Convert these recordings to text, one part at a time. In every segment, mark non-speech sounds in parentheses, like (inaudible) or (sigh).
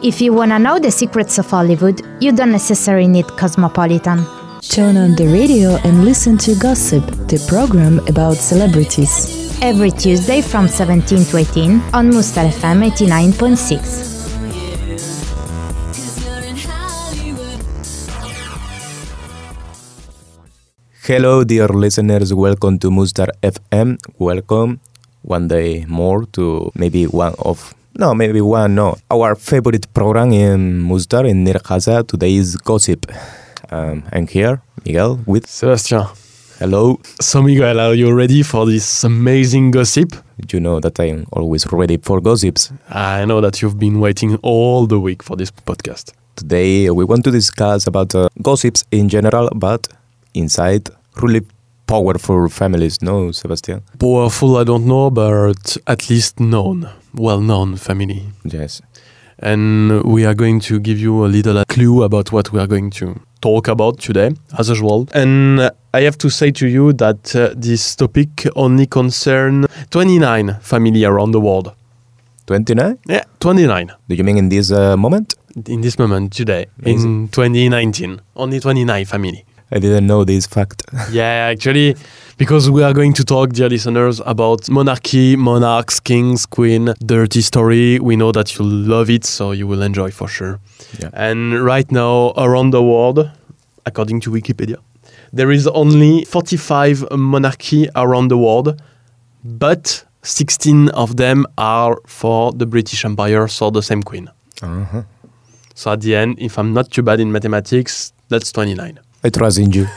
If you wanna know the secrets of Hollywood, you don't necessarily need Cosmopolitan. Turn on the radio and listen to Gossip, the program about celebrities. Every Tuesday from 17 to 18 on Mustar FM 89.6. Hello, dear listeners. Welcome to Mustar FM. Welcome one day more to maybe one of no, maybe one no our favorite program in Mustar in Nirkaza. Today is gossip. Um, I'm here, Miguel, with Sebastian. hello. So, Miguel, are you ready for this amazing gossip? You know that I'm always ready for gossips. I know that you've been waiting all the week for this podcast. Today we want to discuss about uh, gossips in general, but inside really powerful families. No, Sebastian. Powerful, I don't know, but at least known, well known family. Yes. And we are going to give you a little clue about what we are going to talk about today, as usual. And I have to say to you that uh, this topic only concern 29 family around the world. Twenty-nine. Yeah, 29 Do you mean in this uh, moment? in this moment today, in 2019. Only 29 family. I didn't know this fact. (laughs) Yeah, actually, because we are going to talk, dear listeners, about monarchy, monarchs, kings, queen, dirty story. We know that you love it, so you will enjoy for sure. Yeah. And right now, around the world, according to Wikipedia, there is only 45 monarchy around the world, but 16 of them are for the British Empire, so the same queen. Uh-huh. So at the end, if I'm not too bad in mathematics, that's 29. I trust in you. (laughs)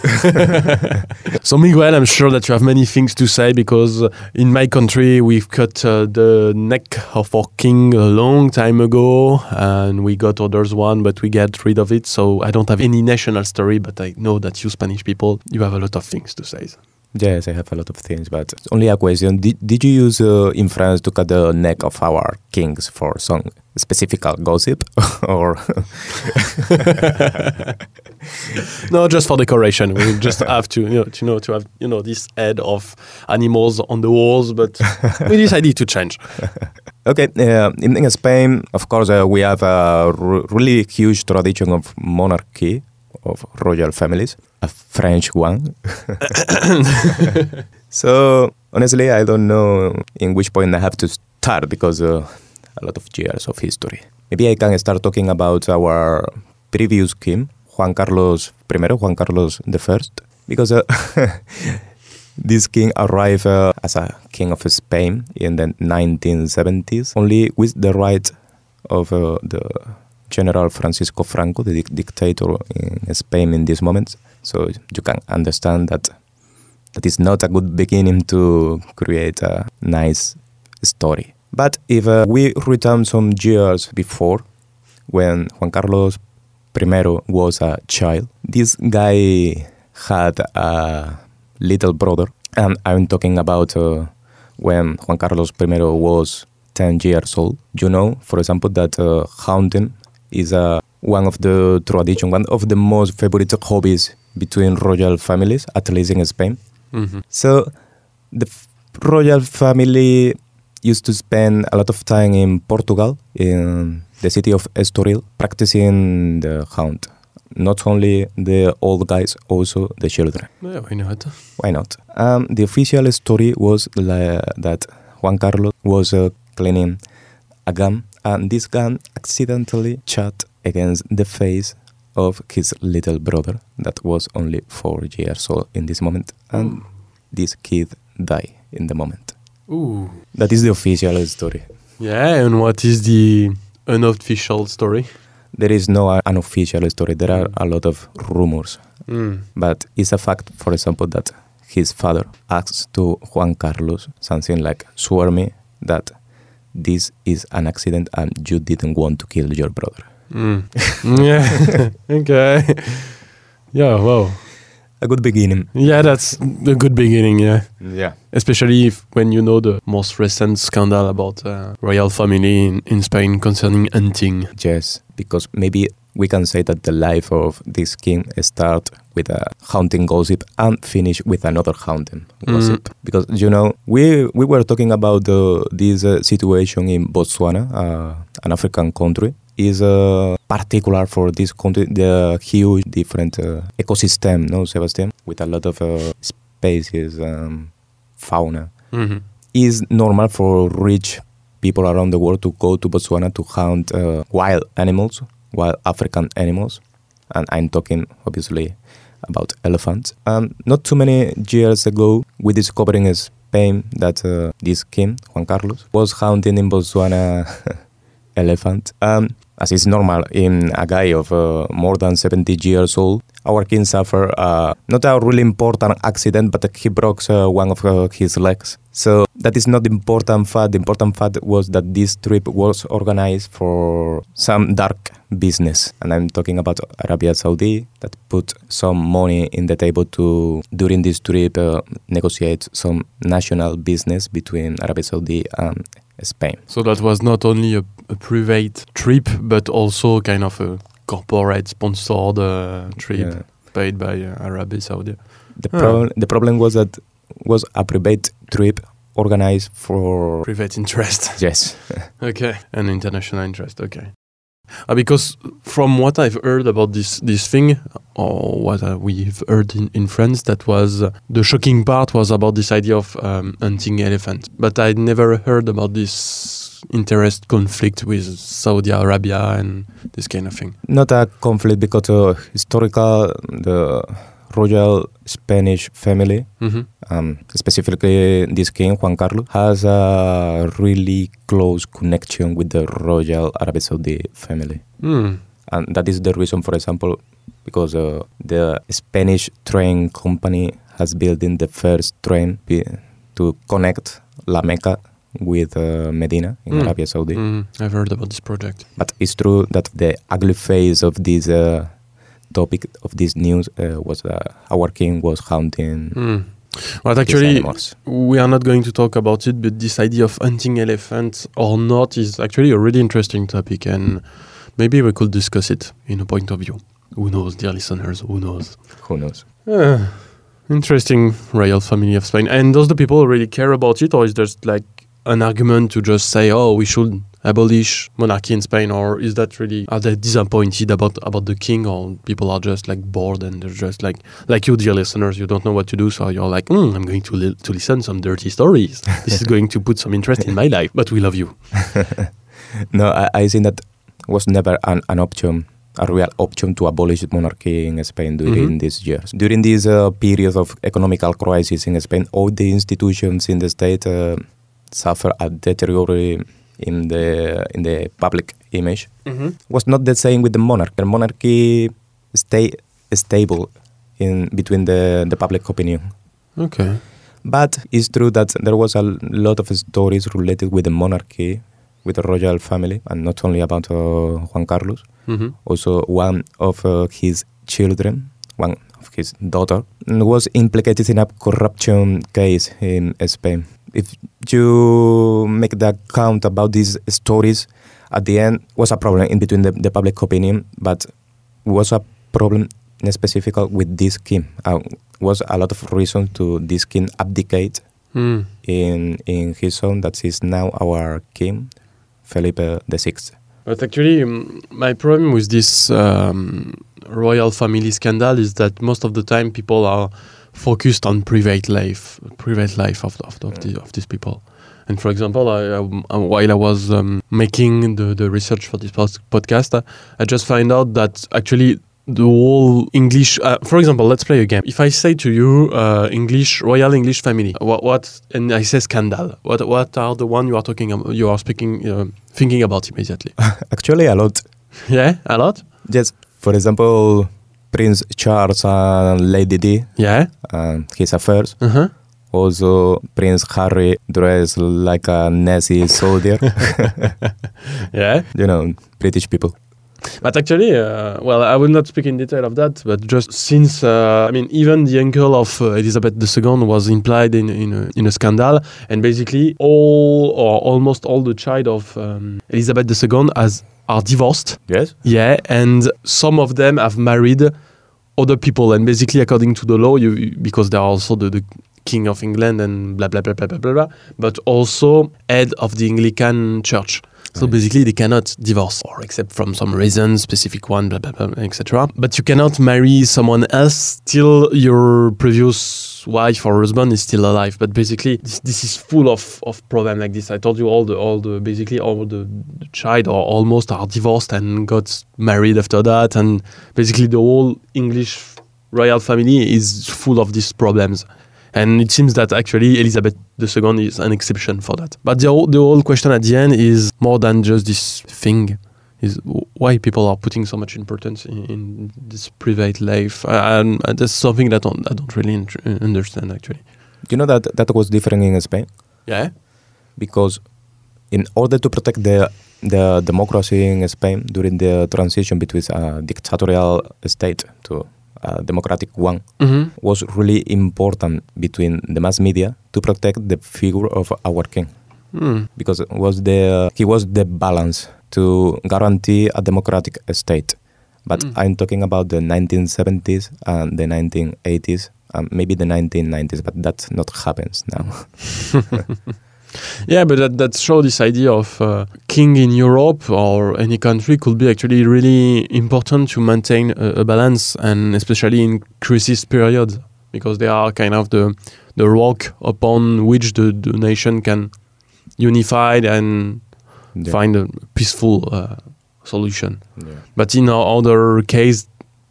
So Miguel, I'm sure that you have many things to say because in my country we've cut uh, the neck of our king a long time ago, and we got others one, but we get rid of it. So I don't have any national story, but I know that you Spanish people, you have a lot of things to say. Yes, I have a lot of things, but only a question. Did, did you use uh, in France to cut the neck of our kings for some specific gossip? (laughs) or (laughs) No, just for decoration. We just have to, you know, to know to have, you know, this head of animals on the walls, but we decided to change. (laughs) Okay, uh, in, in Spain, of course, uh, we have a r- really huge tradition of monarchy, of royal families, a French one. (laughs) so, honestly, I don't know in which point I have to start because uh, a lot of years of history. Maybe I can start talking about our previous king, Juan Carlos I, Juan Carlos I, because uh, (laughs) this king arrived uh, as a king of Spain in the 1970s, only with the right of uh, the General Francisco Franco, the dic- dictator in Spain in this moment. So you can understand that that is not a good beginning to create a nice story. But if uh, we return some years before, when Juan Carlos I was a child, this guy had a little brother, and I'm talking about uh, when Juan Carlos I was 10 years old. You know, for example, that uh, is uh, one of the tradition, one of the most favorite hobbies between royal families, at least in Spain. Mhm. So the f- royal family used to spend a lot of time in Portugal, in the city of Estoril, practicing the hunt. Not only the old guys, also the children. Yeah, why not? Why not? Um, the official story was la- that Juan Carlos was uh, cleaning a gun, and this gun accidentally shot against the face of his little brother, that was only four years old in this moment, and this kid died in the moment. Ooh. That is the official story. Yeah, and what is the unofficial story? There is no uh, unofficial story. There are a lot of rumors, Mm. but it's a fact, for example, that his father asked to Juan Carlos something like, "Swear me that this is an accident and you didn't want to kill your brother." Mm. (laughs) yeah. (laughs) okay. Yeah. Wow. A good beginning. Yeah, that's a good beginning. Yeah, Yeah. especially if when you know the most recent scandal about uh, royal family in, in Spain concerning hunting. Yes, because maybe we can say that the life of this king start with a hunting gossip and finish with another hunting gossip. Because you know, we we were talking about the, this uh, situation in Botswana, uh, an African country. is uh, particular for this country, the huge different uh, ecosystem, no, Sebastian, with a lot of uh, species, um, fauna. hmm Is normal for rich people around the world to go to Botswana to hunt uh, wild animals, wild African animals, and I'm talking obviously about elephants. Um, not too many years ago, we discovered in Spain that uh, this king, Juan Carlos, was hunting in Botswana (laughs) elephant. Um, as is normal in a guy of uh, more than 70 years old, our king suffered uh, not a really important accident, but he broke uh, one of uh, his legs. So that is not the important fact. The important fact was that this trip was organized for some dark business, and I'm talking about Arabia Saudi that put some money in the table to during this trip uh, negotiate some national business between Arabia Saudi and Spain. So that was not only a, a private trip, but also kind of a corporate sponsored uh, trip Yeah. paid by uh, Arabia Saudi. The Ah. problem the problem was that was a private trip organized for Private interest. (laughs) yes (laughs) Okay, an international interest. Okay, uh, because from what I've heard about this this thing, or what uh, we've heard in, in France, that was uh, the shocking part was about this idea of um, hunting elephant. But I never heard about this interest conflict with Saudi Arabia and this kind of thing. not a conflict because uh, historical the royal Spanish family hmm um, specifically this king Juan Carlos has a really close connection with the royal Arabia Saudi family Mm. and that is the reason for example because uh, the Spanish train company has built in the first train to connect La Mecca with uh, Medina in Mm. Arabia Saudi Mm. I've heard about this project. but it's true that the ugly face of this uh, topic of this news uh, was uh, our king was hunting Mm. But these actually, we are not going to talk about it, but this idea of hunting elephants or not is actually a really interesting topic, and maybe we could discuss it in a point of view. Who knows, dear listeners? Who knows? Who knows? Ah, interesting royal family of Spain. And does the people really care about it, or is there like an argument to just say, "Oh, we should abolish monarchy in Spain," or is that really are they disappointed about about the king, or people are just like bored and they're just like like you, dear listeners, you don't know what to do, so you're like, mm, "I'm going to li- to listen some dirty stories. this is going to put some interest in my (laughs) life." But we love you. (laughs) No, I, I think that was never an, an option, a real option to abolish monarchy in Spain during Mhm. these years. During this uh, period of economical crisis in Spain, all the institutions in the state uh, suffer a deterioration in the in the public image. Was not the same with the monarch. The monarchy stay stable in between the, the public opinion. Okay. But it's true that there was a lot of stories related with the monarchy, with the royal family, and not only about uh, Juan Carlos. hmm Also, one of uh, his children, one of his daughter, was implicated in a corruption case in Spain. If you make the count about these stories, at the end was a problem in between the, the public opinion, but was a problem in specific with this king. Uh, was a lot of reason to this king abdicate Mm. in in his son that is now our king, Felipe the Sixth. But actually, um, my problem with this um, royal family scandal is that most of the time people are focused on private life, private life of of, of, the, of these people. And for example, I, I, while I was um, making the, the research for this podcast, uh, I just find out that actually the whole English. Uh, for example, let's play a game. If I say to you, uh, English royal English family, what, what and I say scandal, what what are the one you are talking about, you are speaking uh, thinking about immediately? (laughs) Actually, a lot. (laughs) yeah, a lot. Yes. for example, Prince Charles and Lady Di Yeah. and his affairs. Uh huh. Also, Prince Harry dressed like a Nazi soldier. (laughs) Yeah. (laughs) you know, British people. But actually, uh, well, I will not speak in detail of that. But just since, uh, I mean, even the uncle of uh, Elizabeth II was implied in in a, in a scandal, and basically all or almost all the child of um, Elizabeth II has are divorced. Yes. Yeah, and some of them have married other people, and basically, according to the law, you you- because they are also the, the king of England and blah blah blah blah blah blah, blah but also head of the Anglican Church. So basically, they cannot divorce, or except from some reason, specific one, blah blah blah, etc. But you cannot marry someone else till your previous wife or husband is still alive. But basically, this, this is full of of problem like this. I told you all the all the basically all the, the child or almost are divorced and got married after that, and basically the whole English royal family is full of these problems. And it seems that actually Elizabeth II is an exception for that. But the whole, the whole question at the end is more than just this thing. Is why people are putting so much importance in, in this private life, and, that's something that don't, I don't really understand actually. You know that that was different in Spain Yeah. because in order to protect the the democracy in Spain during the transition between a dictatorial state to a democratic one Mm-hmm. was really important between the mass media to protect the figure of our king Mm. because it was the he was the balance to guarantee a democratic state. But Mm. I'm talking about the 1970s and the 1980s, and maybe the 1990s, but that not happens now. (laughs) (laughs) Yeah, but that, that shows this idea of uh, king in Europe or any country could be actually really important to maintain a, a balance, and especially in crisis periods, because they are kind of the the rock upon which the, the nation can unify and Yeah. find a peaceful uh, solution. Yeah. But in our other case,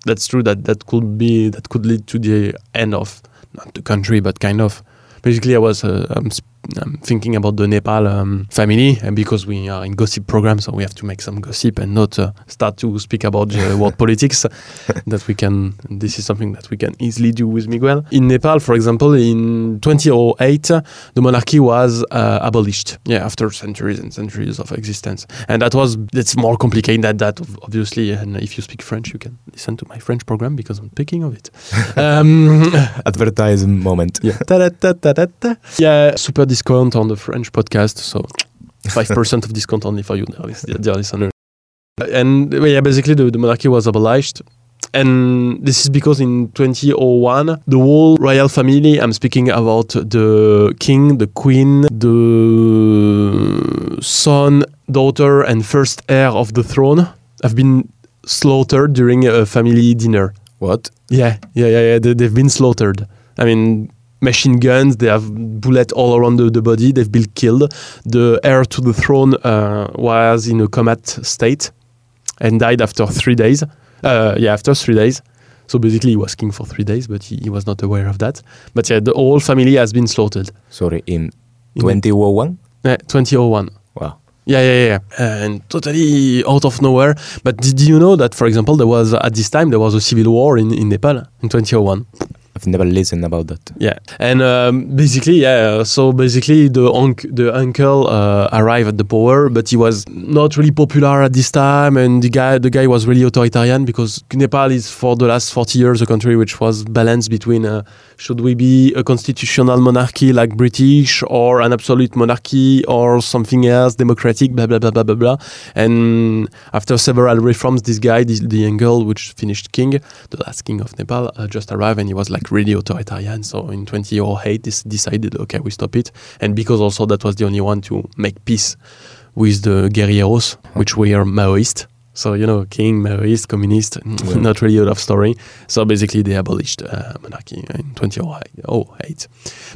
that's true that that could be that could lead to the end of not the country, but kind of. Basically, I was uh, um, um, thinking about the Nepal um, family, and because we are in gossip program, so we have to make some gossip and not uh, start to speak about the (laughs) world politics. That we can. This is something that we can easily do with Miguel. In Nepal, for example, in 2008, uh, the monarchy was uh, abolished. Yeah, after centuries and centuries of existence, and that was it's more complicated than that, obviously. And if you speak French, you can listen to my French program because I'm speaking of it. (laughs) um, Advertising moment. yeah. Yeah, super discount on the French podcast. So 5% of discount only for you, dear, lis- dear listener. And yeah, basically the, the monarchy was abolished. And this is because in 2001, the whole royal family, I'm speaking about the king, the queen, the son, daughter, and first heir of the throne, have been slaughtered during a family dinner. What? Yeah, yeah, yeah, yeah. They, they've been slaughtered. I mean, machine guns. They have bullet all around the, the body. They've been killed. The heir to the throne uh, was in a combat state and died after three days. Uh, yeah, after three days. So basically, he was king for three days, but he, he was not aware of that. But yeah, the whole family has been slaughtered. Sorry, in In- 2001? Yeah, 2001. Wow. Yeah, yeah, yeah, yeah. And totally out of nowhere. But did you know that, for example, there was at this time there was a civil war in, in Nepal in 2001? I've never listened about that. Yeah, and um, basically, yeah. So basically, the unc- the uncle uh, arrived at the power, but he was not really popular at this time, and the guy the guy was really authoritarian because Nepal is for the last forty years a country which was balanced between uh, should we be a constitutional monarchy like British or an absolute monarchy or something else democratic, blah blah blah blah blah blah. And after several reforms, this guy, the, the uncle, which finished king, the last king of Nepal, uh, just arrived and he was like really authoritarian. So in 2008, this decided, okay, we stop it. And because also that was the only one to make peace with the guerrilleros, which were Maoist. So, you know, king, Maoist, communist, (laughs) not really a love story. So basically, they abolished uh, monarchy in 2008.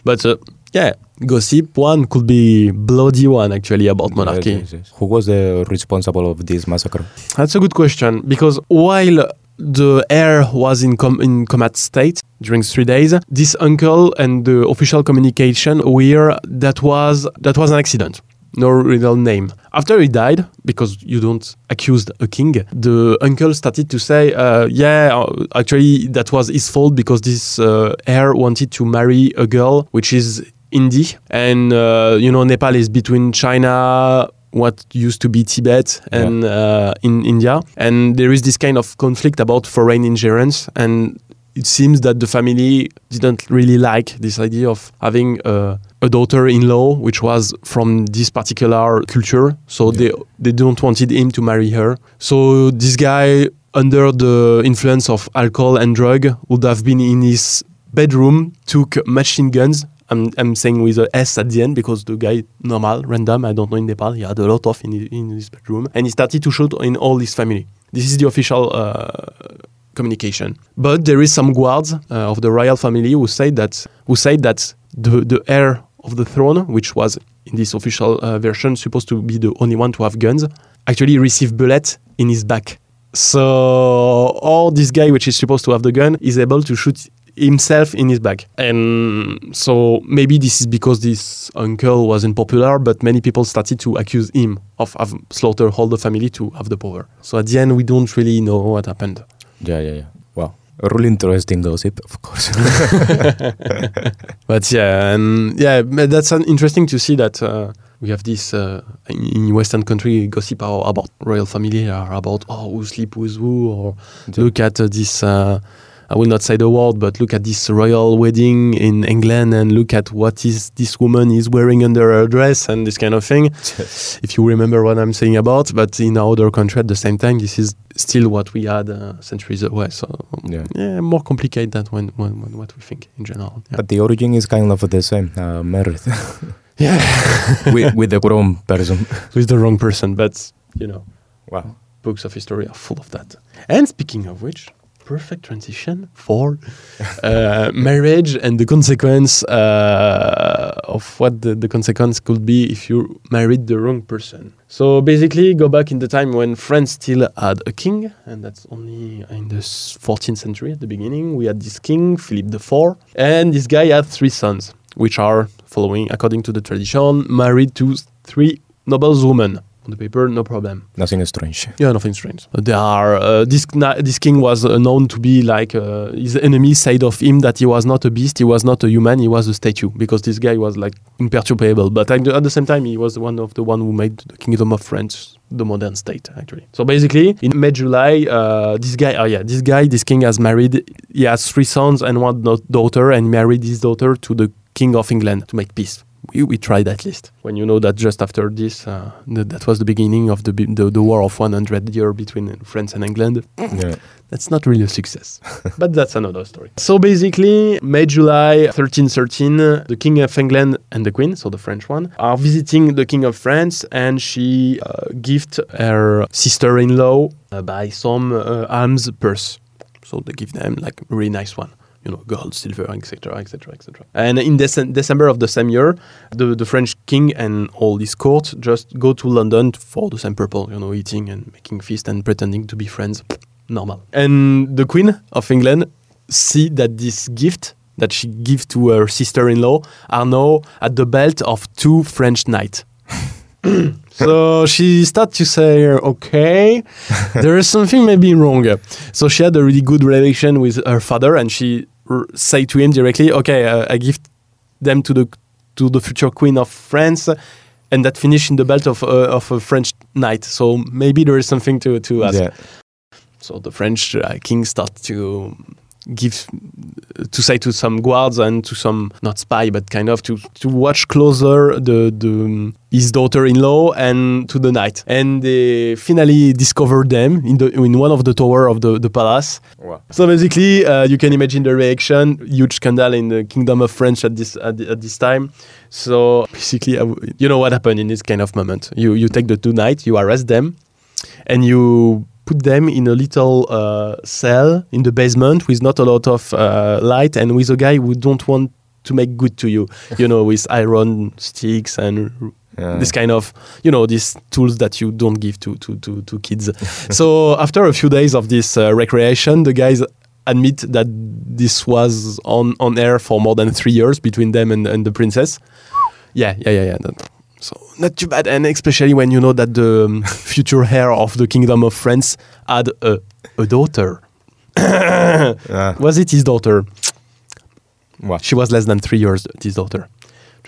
But uh, yeah, gossip one could be bloody one actually about monarchy. Yes, yes, yes. Who was the responsible of this massacre? That's a good question because while the heir was in com- in comat state during three days, this uncle and the official communication were that was that was an accident. No real name. After he died, because you don't accuse a king, the uncle started to say, uh, "Yeah, uh, actually, that was his fault because this uh, heir wanted to marry a girl which is Indie, and uh, you know Nepal is between China, what used to be Tibet, and uh, in India, and there is this kind of conflict about foreign ingerence, and it seems that the family didn't really like this idea of having a, a daughter-in-law which was from this particular culture, so they they don't wanted him to marry her. So this guy, under the influence of alcohol and drug, would have been in his bedroom, took machine guns I'm, I'm saying with a S at the end because the guy, normal, random, I don't know in Nepal, he had a lot of in, his- in his bedroom. And he started to shoot in all his family. This is the official uh, communication. But there is some guards uh, of the royal family who say that who say that the the heir of the throne, which was in this official uh, version supposed to be the only one to have guns, actually received bullet in his back. So all this guy, which is supposed to have the gun, is able to shoot himself in his bag. And so maybe this is because this uncle wasn't popular, but many people started to accuse him of have slaughtered all the family to have the power. So at the end, we don't really know what happened. Yeah, yeah, yeah. Wow. A really interesting gossip, of course. (laughs) (laughs) But yeah, and yeah, but that's an interesting to see that uh, we have this uh, in, in Western country gossip about royal family, are about oh who sleep with who, or look at uh, this. I will not say the word, but look at this royal wedding in England and look at what is this woman is wearing under her dress and this kind of thing. (laughs) if you remember what I'm saying about, but in other country at the same time, this is still what we had uh, centuries away. So Yeah. yeah, more complicated than when, when, when what we think in general. Yeah. But the origin is kind of the same. Uh, married (laughs) yeah. (laughs) with, with a grown person. with the wrong person. But you know, Wow. books of history are full of that. And speaking of which, perfect transition for uh, marriage and the consequence uh, of what the, the consequence could be if you married the wrong person. So basically, go back in the time when France still had a king, and that's only in the 14th century at the beginning. We had this king, Philip IV, and this guy had three sons, which are following, according to the tradition, married to three noblewomen. On the paper, no problem. Nothing is strange. Yeah, nothing strange. There are uh, this this king was uh, known to be like uh, his enemies said of him that he was not a beast, he was not a human, he was a statue because this guy was like imperturbable. But at the, same time, he was one of the one who made the kingdom of France the modern state actually. So basically, in May July, uh, this guy, oh yeah, this guy, this king has married. He has three sons and one daughter, and married his daughter to the king of England to make peace. We, we tried at least. When you know that just after this, uh, th- that was the beginning of the, bi- the the war of 100 year between France and England. Yeah. That's not really a success, (laughs) but that's another story. So basically, May July 1313, uh, the King of England and the Queen, so the French one, are visiting the King of France, and she uh, gift her sister-in-law uh, by some uh, alms purse. So they give them like a really nice one. You know, gold, silver, etc., etc., etc. And in Dece- December of the same year, the, the French king and all his court just go to London for the same purpose, you know, eating and making feast and pretending to be friends. Normal. And the Queen of England see that this gift that she gives to her sister-in-law are now at the belt of two French knights. (laughs) so she starts to say, okay, there is something maybe wrong. So she had a really good relation with her father, and she say to him directly, okay, uh, I give them to the to the future queen of France, and that finish in the belt of uh, of a French knight. So maybe there is something to to ask. Yeah. So the French uh, king starts to give to say to some guards and to some not spy but kind of to to watch closer the the um, his daughter-in-law and to the knight and they finally discover them in the in one of the tower of the the palace Wow. so basically, uh, you can imagine the reaction. Huge scandal in the Kingdom of France at this at, the- at this time. So basically, you know what happened in this kind of moment. You you take the two knights, you arrest them, and you put them in a little uh, cell in the basement with not a lot of uh, light and with a guy who don't want to make good to you. (laughs) You know, with iron sticks and Yeah. this kind of you know these tools that you don't give to to to, to kids (laughs) so after a few days of this uh, recreation the guys admit that this was on on air for more than three years between them and, and the princess yeah yeah yeah yeah that- so not too bad and especially when you know that the um, (laughs) future heir of the kingdom of france had a, a daughter Yeah. (coughs) was it his daughter Wow. she was less than three years, his daughter.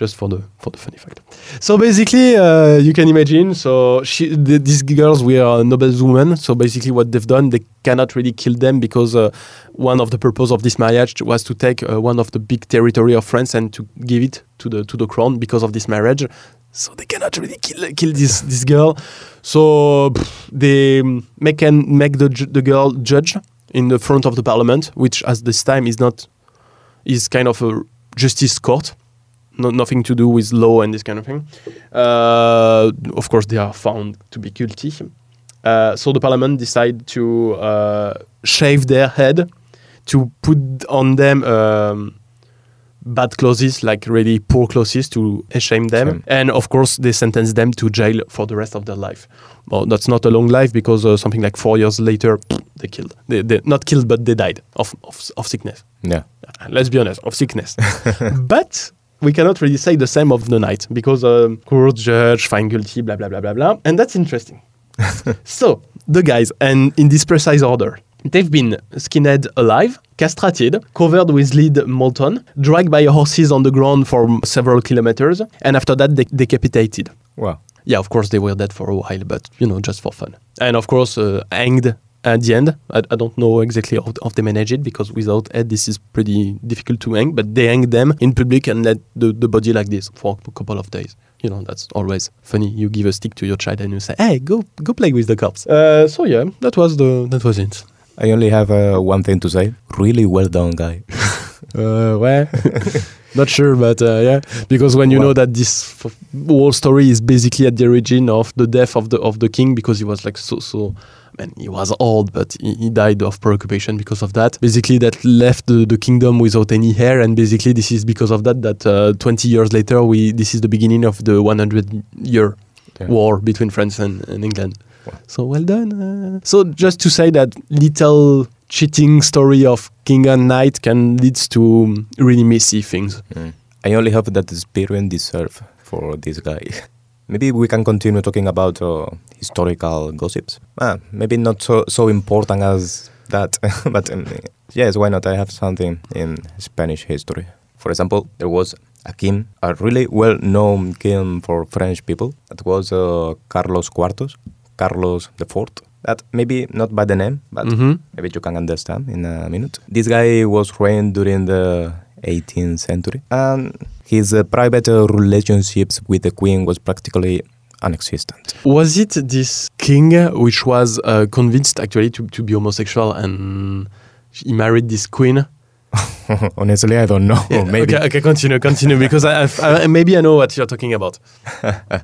Just for the for the funny fact. So basically, uh, you can imagine. So she, the, these girls were noble women. So basically, what they've done, they cannot really kill them because uh, one of the purpose of this marriage was to take uh, one of the big territory of France and to give it to the to the crown because of this marriage. So they cannot really kill kill this this girl. So pff, they make and make the the girl judge in the front of the parliament, which at this time is not is kind of a justice court. no, nothing to do with law and this kind of thing. Uh, of course, they are found to be guilty. Uh, so the parliament decide to uh, shave their head, to put on them um, bad clothes, like really poor clothes, to shame them, Shame. and of course they sentence them to jail for the rest of their life. Well, that's not a long life because uh, something like four years later, (sniffs) they killed. They, they not killed, but they died of of, of sickness. Yeah. Let's be honest, of sickness. (laughs) (laughs) but we cannot really say the same of the knight because um, court, judge, find guilty, blah blah blah blah blah, and that's interesting. (laughs) so the guys, and in this precise order, they've been skinned alive, castrated, covered with lead molten, dragged by horses on the ground for several kilometers, and after that, de- decapitated. Wow. Yeah, of course they were dead for a while, but you know, just for fun. And of course, uh, hanged at the end. I, I don't know exactly how, how they manage it because without head, this is pretty difficult to hang. But they hang them in public and let the, the body like this for a couple of days. You know, that's always funny. You give a stick to your child and you say, "Hey, go go play with the cops. Uh, so yeah, that was the that was it. I only have uh, one thing to say. Really well done, guy. (laughs) Uh, well, (laughs) not sure, but uh, yeah, because when you Well- know that this f- whole story is basically at the origin of the death of the of the king, because he was like so so. Man, he was old, but he, he died of preoccupation because of that. Basically, that left the, the kingdom without any heir, and basically, this is because of that that uh, 20 years later, we this is the beginning of the 100 year Yeah. war between France and, and England. Wow. So well done. Uh, so just to say that little cheating story of king and knight can lead to really messy things. Mm. I only hope that the experience deserve for this guy. (laughs) maybe we can continue talking about uh, historical gossips. Ah, maybe not so so important as that, (laughs) but um, yes, why not? I have something in Spanish history. For example, there was a king, a really well-known king for French people. That was uh, Carlos IV, Carlos IV. That maybe not by the name, but Mhm. maybe you can understand in a minute. This guy was reigned during the 18th century, and his uh, private uh, relationships with the queen was practically non-existent. Was it this king which was uh, convinced actually to, to be homosexual and he married this queen? (laughs) Honestly, I don't know. maybe. Okay, okay, continue, continue, because I, I've- I, maybe I know what you're talking about. (laughs)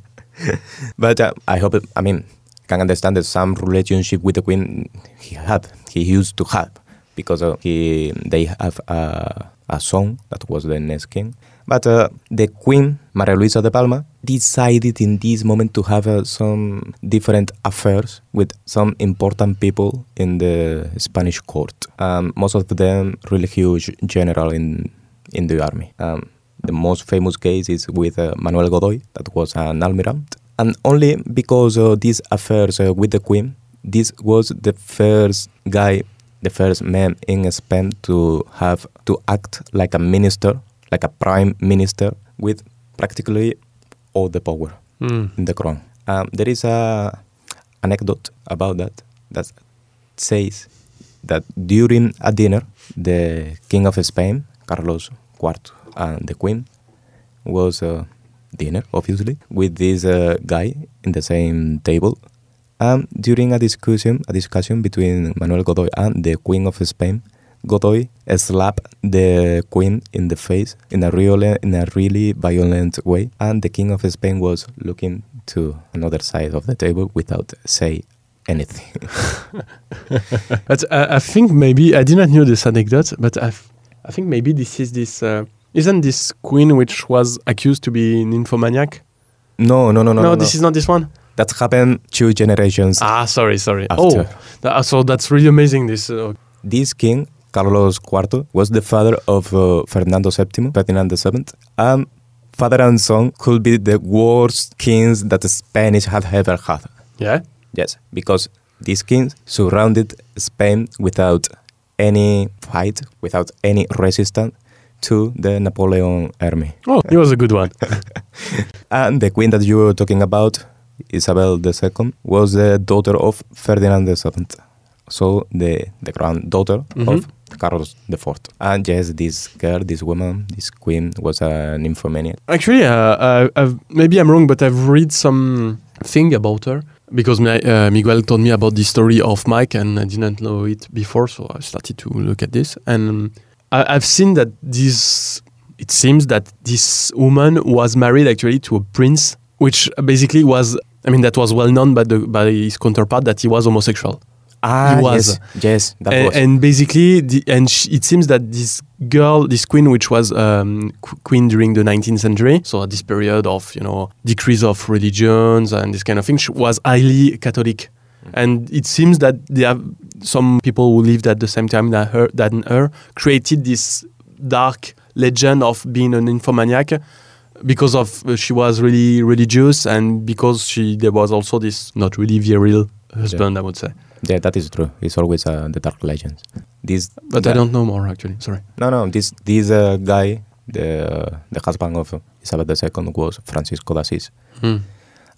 But uh, I hope, it, I mean, can understand that some relationship with the queen he had, he used to have, because uh, he they have a, a son that was the next king. But uh, the queen, Maria Luisa de Parma, decided in this moment to have uh, some different affairs with some important people in the Spanish court. Um, most of them really huge general in in the army. Um, the most famous case is with uh, Manuel Godoy, that was an almirant. And only because of these affairs uh, with the queen, this was the first guy, the first man in Spain to have to act like a minister, like a prime minister, with practically all the power Mm. in the crown. Um, there is a anecdote about that that says that during a dinner, the king of Spain, Carlos IV, and the queen was uh, dinner, obviously, with this uh, guy in the same table. And during a discussion, a discussion between Manuel Godoy and the Queen of Spain, Godoy slapped the Queen in the face in a really, in a really violent way, and the King of Spain was looking to another side of the table without say anything. (laughs) But uh, I think maybe I did not know this anecdote, but I, I think maybe this is this. Uh, isn't this queen which was accused to be nymphomaniac? no, no, no, no, no. this is not this one. that happened two generations. Ah, sorry, sorry. After. Oh, tha- so that's really amazing. This. Uh, This king, Carlos IV, was the father of uh, Fernando VII, Ferdinand VII, and father and son could be the worst kings that the Spanish had ever had. yeah. Yes, because these kings surrounded Spain without any fight, without any resistance to the Napoleon army. Oh, he was a good one. (laughs) And the queen that you were talking about, Isabel II, was the daughter of Ferdinand VII. So the, the granddaughter Mhm. of Carlos IV. And yes, this girl, this woman, this queen was a nymphomaniac. Actually, uh, uh, I've, maybe I'm wrong, but I've read some thing about her because my, uh, Miguel told me about the story of Mike, and I didn't know it before, so I started to look at this, and um, I, I've seen that this it seems that this woman was married actually to a prince, which basically was, I mean, that was well known by, the, by his counterpart that he was homosexual. Ah, He was. yes, yes, that and, was. and basically, the, and sh it seems that this girl, this queen, which was um, qu- queen during the 19th century, so at this period of you know decrease of religions and this kind of thing, she was highly Catholic. And it seems that they have some people who lived at the same time that her, than her created this dark legend of being an nymphomaniac because of uh, she was really religious and because she there was also this not really virile husband, I would say. yeah, that is true. It's always uh, the dark legends. This, But I don't know more actually. Sorry. No, no. This this uh, guy, the the husband of Isabel II, was Francisco de Assis. Hmm.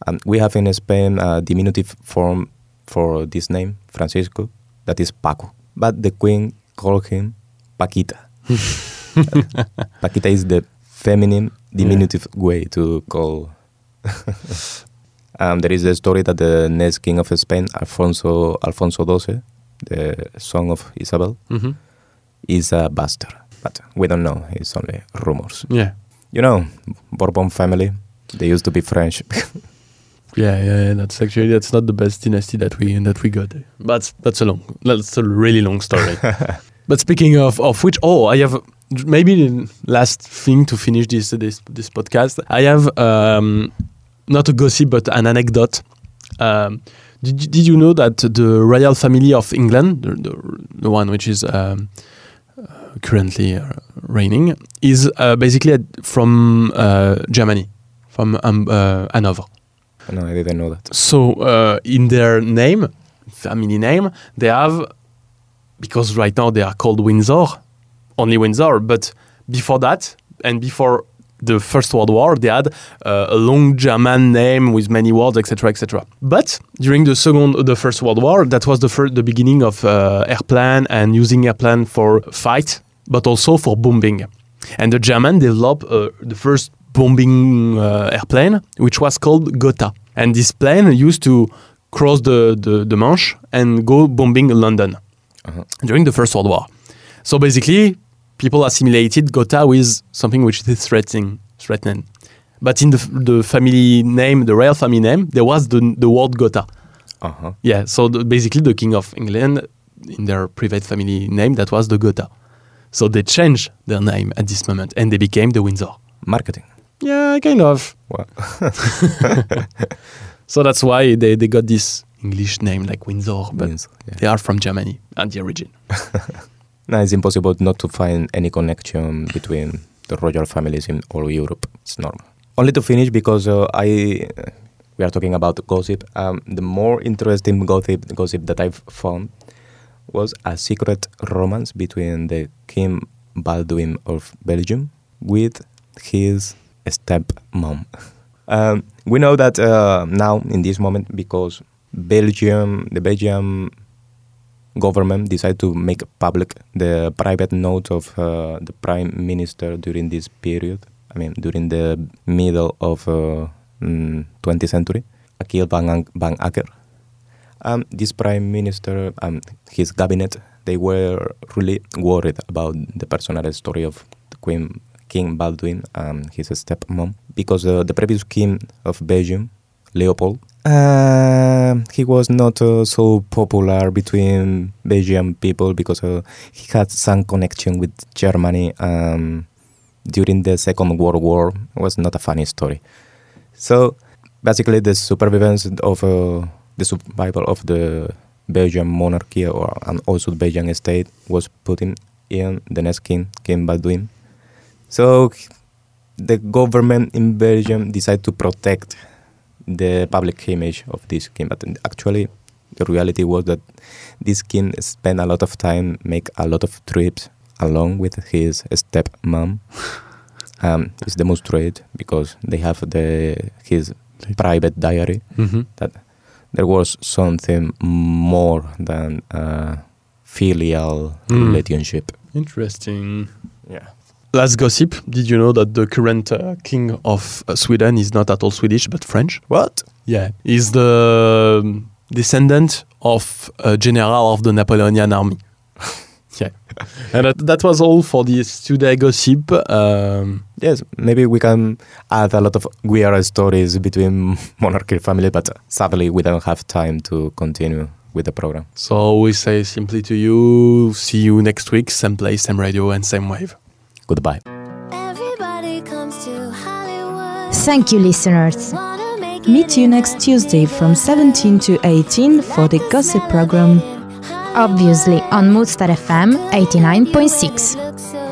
And we have in Spain a diminutive form for this name, Francisco, that is Paco. But the queen called him Paquita. (laughs) Paquita is the feminine diminutive way to call. (laughs) um, there is the story that the next king of Spain, Alfonso Alfonso XII, the son of Isabel, hmm is a bastard. But we don't know. It's only rumors. Yeah. You know, Bourbon family, they used to be French. (laughs) Yeah, yeah, yeah, that's actually that's not the best dynasty that we that we got. But that's a long, that's a really long story. (laughs) but speaking of of which, oh, I have maybe the last thing to finish this this this podcast. I have um, not a gossip but an anecdote. Um, did you- did you know that the royal family of England, the the, the one which is um, uh, currently uh, reigning, is uh, basically from uh, Germany, from um, uh, Hanover. No, I didn't know that. So uh, in their name, family name, they have because right now they are called Windsor, only Windsor. But before that, and before the First World War, they had uh, a long German name with many words, etc., etc. But during the second, the First World War, that was the first, the beginning of uh, airplane and using airplane for fight, but also for bombing. And the German developed uh, the first bombing uh, airplane, which was called Gotha. And this plane used to cross the, the, the Manche and go bombing London Uh-huh. during the First World War. So basically, people assimilated Gotha with something which is threatening. threatening. But in the, the family name, the royal family name, there was the, the word Gotha. Uh-huh. Yeah, so the, basically the king of England, in their private family name, that was the Gotha. So they changed their name at this moment and they became the Windsor. Marketing. Yeah, kind of. Well, (laughs) So that's why they, they got this English name like Windsor, but means, yeah. they are from Germany at the origin. (laughs) No, it's impossible not to find any connection between the royal families in all Europe. It's normal. Only to finish, because uh, I we are talking about gossip. Um, the more interesting gossip gossip that I've found was a secret romance between the King Baldwin of Belgium with his stepmom. Um, we know that uh, now in this moment because Belgium, the Belgium government decided to make public the private notes of uh, the prime minister during this period. I mean, during the middle of uh, mm, 20th century, Achille van, An- van Acker. Um, this prime minister, and his cabinet, they were really worried about the personal story of the Queen King Baldwin and his stepmom because uh, the previous king of Belgium, Leopold, uh, he was not uh, so popular between Belgian people because uh, he had some connection with Germany um, during the Second World War. It was not a funny story. So basically, the supervivience of uh, the survival of the Belgian monarchy or and also the Belgian state was put in the next king, King Baldwin. So the government in Belgium decided to protect the public image of this king, but actually the reality was that this king spent a lot of time, make a lot of trips along with his stepmom. (laughs) um, it's demonstrated because they have the his private diary Mm-hmm. that there was something more than a filial Mm. relationship. Interesting. Yeah. Last gossip Did you know that the current uh, king of uh, Sweden is not at all Swedish but French? What? Yeah. He's the um, descendant of a general of the Napoleonian army. (laughs) yeah. and that, that was all for this today gossip. Um, yes, maybe we can add a lot of weird stories between (laughs) monarchy family, but sadly we don't have time to continue with the program. so we say simply to you, see you next week, same place, same radio, and same wave. Goodbye. Everybody comes to Hollywood. Thank you, listeners. Meet you next Tuesday from 17 to 18 for the gossip program. Obviously on Mood Star FM 89.6. look so